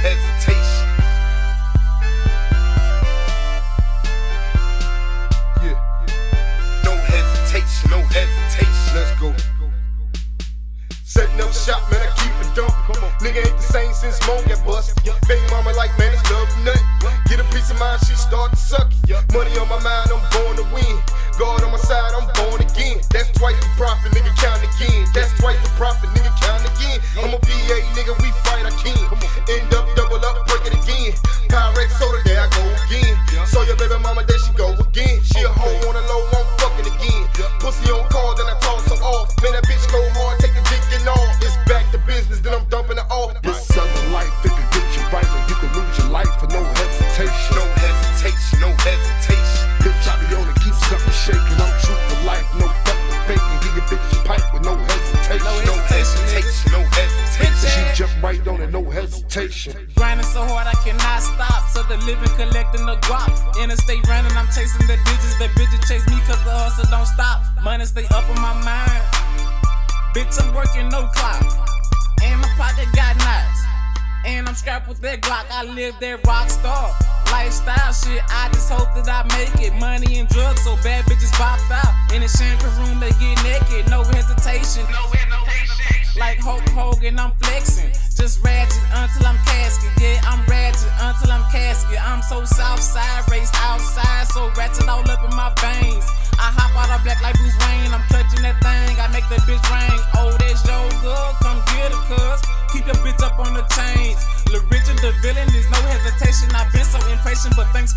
hesitation. Yeah. No hesitation, no hesitation. Let's go. Setting up shop, man, I keep it dumping. Come on. Nigga ain't the same since Mo got bust. Baby mama like, man, it's love nut. Get a piece of mind, she start to suck it. Money on my mind, I'm born to win. God on my side, I'm born again. That's twice the profit, nigga, count again. That's twice the profit, nigga, count again. I'm a VA, nigga, we toss her off. Man, that bitch go hard, take the dick and all. It's back to business, then I'm dumping it off. This southern life, it can get you right, or you can lose your life for no hesitation. No hesitation, no hesitation. Bitch, I be on it, keep something shaking. I'm true for life, no fucking faking. Give your bitch a pipe with no hesitation. No hesitation, no hesitation. She jump right on it, no hesitation. Grinding so hard I cannot stop. So the living collecting the guap. Interstate running, I'm chasing the digits. The bitches chase me cause the hustle don't stop. Money stay up in my mind. Bitch, I'm working no clock. And my pocket got knots. And I'm strapped with that Glock. I live that rock star lifestyle shit. I just hope that I make it. Money and drugs, so bad bitches popped out. In the champagne room, they get naked. No hesitation. No hesitation. Like Hulk Hogan, I'm flexing. Just ratchet until I'm casket. Yeah, I'm ratchet until I'm casket. I'm so south side, raised outside. So ratchet all up in my veins. I hop out of black like Bruce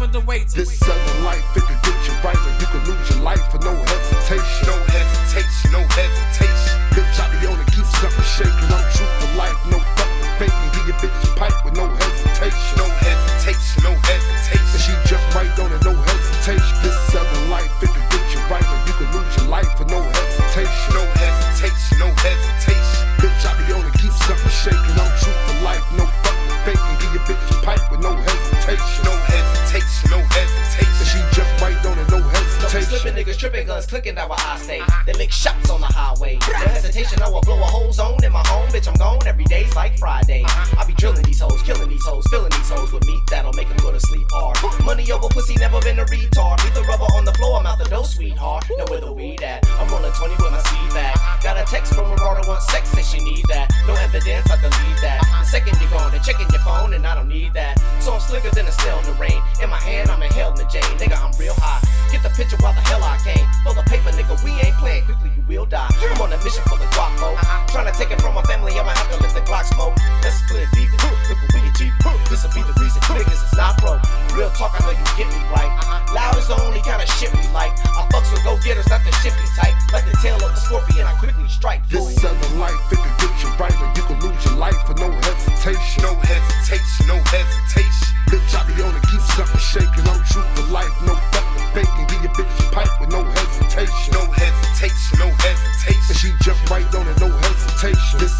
for the wait. This southern life, it can get you right, or you can lose your life for no hesitation. No hesitation, no hesitation. Bitch, I be on it, keep something shaking. I'm true for life, no fucking faking. Give your bitch a pipe with no hesitation. No hesitation, no hesitation. She jump right on it, no hesitation. This southern life, it can get you right, or you can lose your life for no hesitation. No hesitation, no hesitation. Bitch, I be on it, keep something shaking. I'm true slipping, niggas tripping, guns clicking, that where I stay. They lick shots on the highway. No hesitation, I will blow a whole zone in my home. Bitch, I'm gone every day's like Friday. I be drilling these hoes, killing these hoes, filling these hoes with meat that'll make them go to sleep hard. Money over pussy, never been a retard. Leave the rubber on the floor, I'm out the door, sweetheart. Know where the weed at? I'm rolling 20 with my seed back. Got a text from a daughter, want sex, say she need that. No evidence, I delete that. Second you're gone, they're checking your phone, and I don't need that. So I'm slicker than a snail in the rain. In my hand, I'm inhaling the Jane. Nigga, I'm real high. Get the picture while the hell I came. For the paper, nigga, we ain't playing. Quickly, you will die. I'm on a mission for the Glock, mo. Uh-huh. Trying to take it from my family, I'ma have to let the Glock smoke. Let's split deep. Look what we achieve. This'll be the reason niggas is not broke. Real talk, I know you get me right. Uh-huh. Loud is the only kind of shit we like. shoot for life, no fucking faking. Give your bitch a pipe with no hesitation. No hesitation, no hesitation. And she jump right on it, no hesitation. This